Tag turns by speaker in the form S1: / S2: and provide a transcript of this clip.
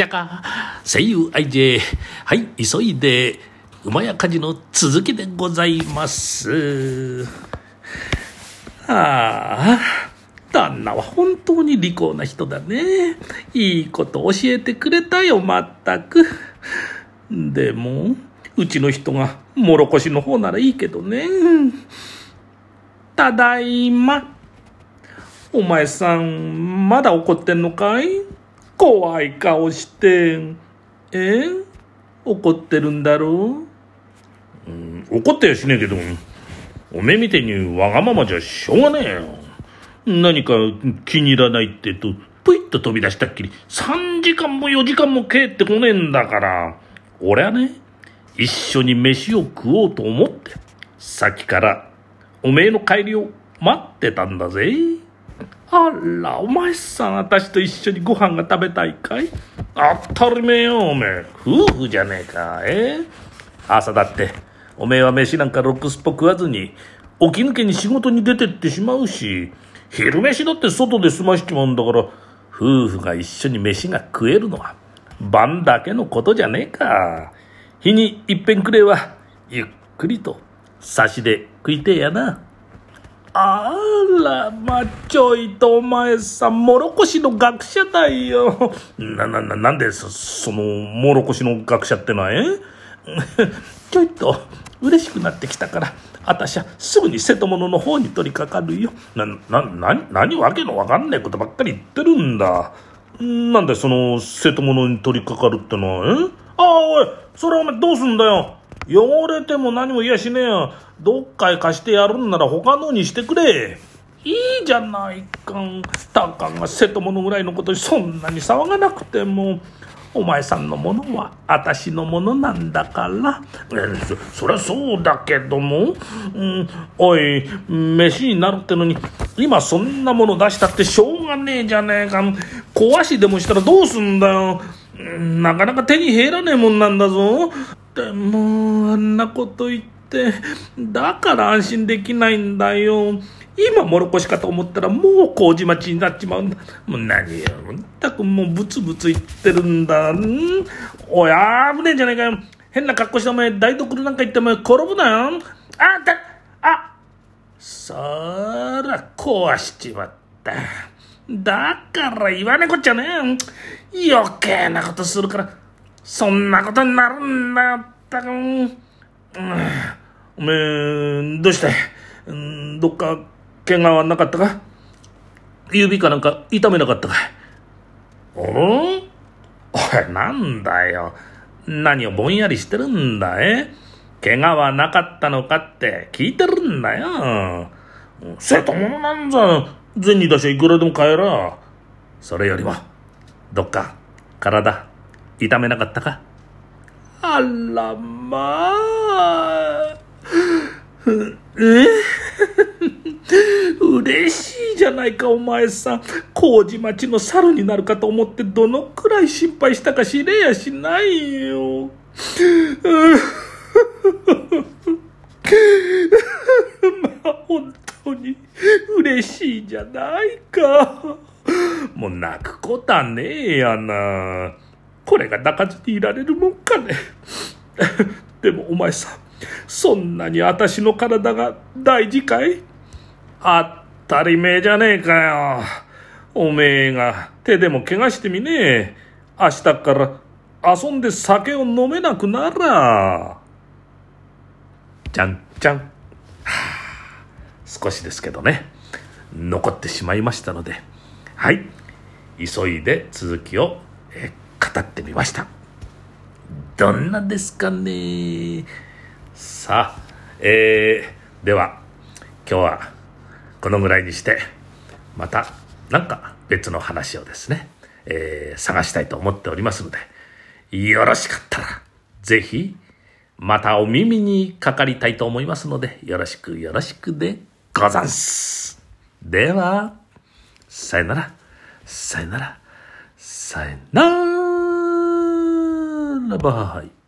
S1: ちゃか、声優 IJ。はい、急いで、馬や火事の続きでございます。ああ、旦那は本当に利口な人だね。いいこと教えてくれたよ、まったく。でも、うちの人が、もろこしの方ならいいけどね。ただいま。お前さん、まだ怒ってんのかい？怖い顔して。え？怒ってるんだろう、うん、怒ってやしねえけど、おめえみてにわがままじゃしょうがねえよ。何か気に入らないってと、ぷいっと飛び出したっきり、3時間も4時間も帰ってこねえんだから、俺はね、一緒に飯を食おうと思って、さっきからおめえの帰りを待ってたんだぜ。あら、お前さん、私と一緒にご飯が食べたいかい？当たり前よ、おめえ。夫婦じゃねえか、え？朝だって、おめえは飯なんかろくすっぽ食わずに、起き抜けに仕事に出てってしまうし、昼飯だって外で済ましちまうんだから、夫婦が一緒に飯が食えるのは、晩だけのことじゃねえか。日に一遍くれは、ゆっくりと、差しで食いてえやな。あら、まあちょいとお前さん、もろこしの学者だよ。な、な、な、なんでそ、その、もろこしの学者ってのは、え？ちょいと、嬉しくなってきたから、あたしはすぐに瀬戸物の方に取り掛かるよ。な、な、な、何わけのわかんないことばっかり言ってるんだ。なんでその、瀬戸物に取り掛かるってのは、え？ああ、おい、それはお前どうすんだよ。汚れても何も言やしねえよ。どっかへ貸してやるんなら他のにしてくれ。いいじゃないかん。たかが瀬戸物ぐらいのことにそんなに騒がなくても。お前さんのものは私のものなんだから。そそりゃそうだけども。うん、おい、飯になるってのに、今そんなもの出したってしょうがねえじゃねえか。壊しでもしたらどうすんだよ。なかなか手に入らねえもんなんだぞ。でも、あんなこと言って、だから安心できないんだよ。今、もろこしかと思ったら、もう麹町になっちまうんだ。もう何よ、たくもうブツブツ言ってるんだ。んおい、危ねえじゃないかよ。変な格好してお前、台所なんか行ってお前、転ぶなよ。あ、だ、あ、そら、壊しちまった。だから言わねこっちゃねえ余計なことするから、そんなことになるんだったか、うん、おめえ、どうして、うん、どっか、怪我はなかったか？指かなんか痛めなかったか？おおい、なんだよ。何をぼんやりしてるんだ、え怪我はなかったのかって聞いてるんだよ。瀬戸物なんざ、銭出しゃいくらでも買えら。それよりも、どっか、体、痛めなかったか？あらまあ。え？嬉しいじゃないかお前さん麹町の猿になるかと思ってどのくらい心配したか知れやしないよ。まあ本当に嬉しいじゃないか。もう泣くことはねえやな。これが泣かずにいられるもんかね。でもお前さ、そんなに私の体が大事かい？当たり前じゃねえかよ。おめえが手でも怪我してみねえ。明日から遊んで酒を飲めなくなら。じゃんじゃん。はあ、少しですけどね、残ってしまいましたので、はい、急いで続きを、え語ってみました。どんなですかねさあ、えー、では、今日はこのぐらいにして、またなんか別の話をですね、えー、探したいと思っておりますので、よろしかったら、ぜひ、またお耳にかかりたいと思いますので、よろしくよろしくでござんす。では、さよなら、さよなら、さよならばい。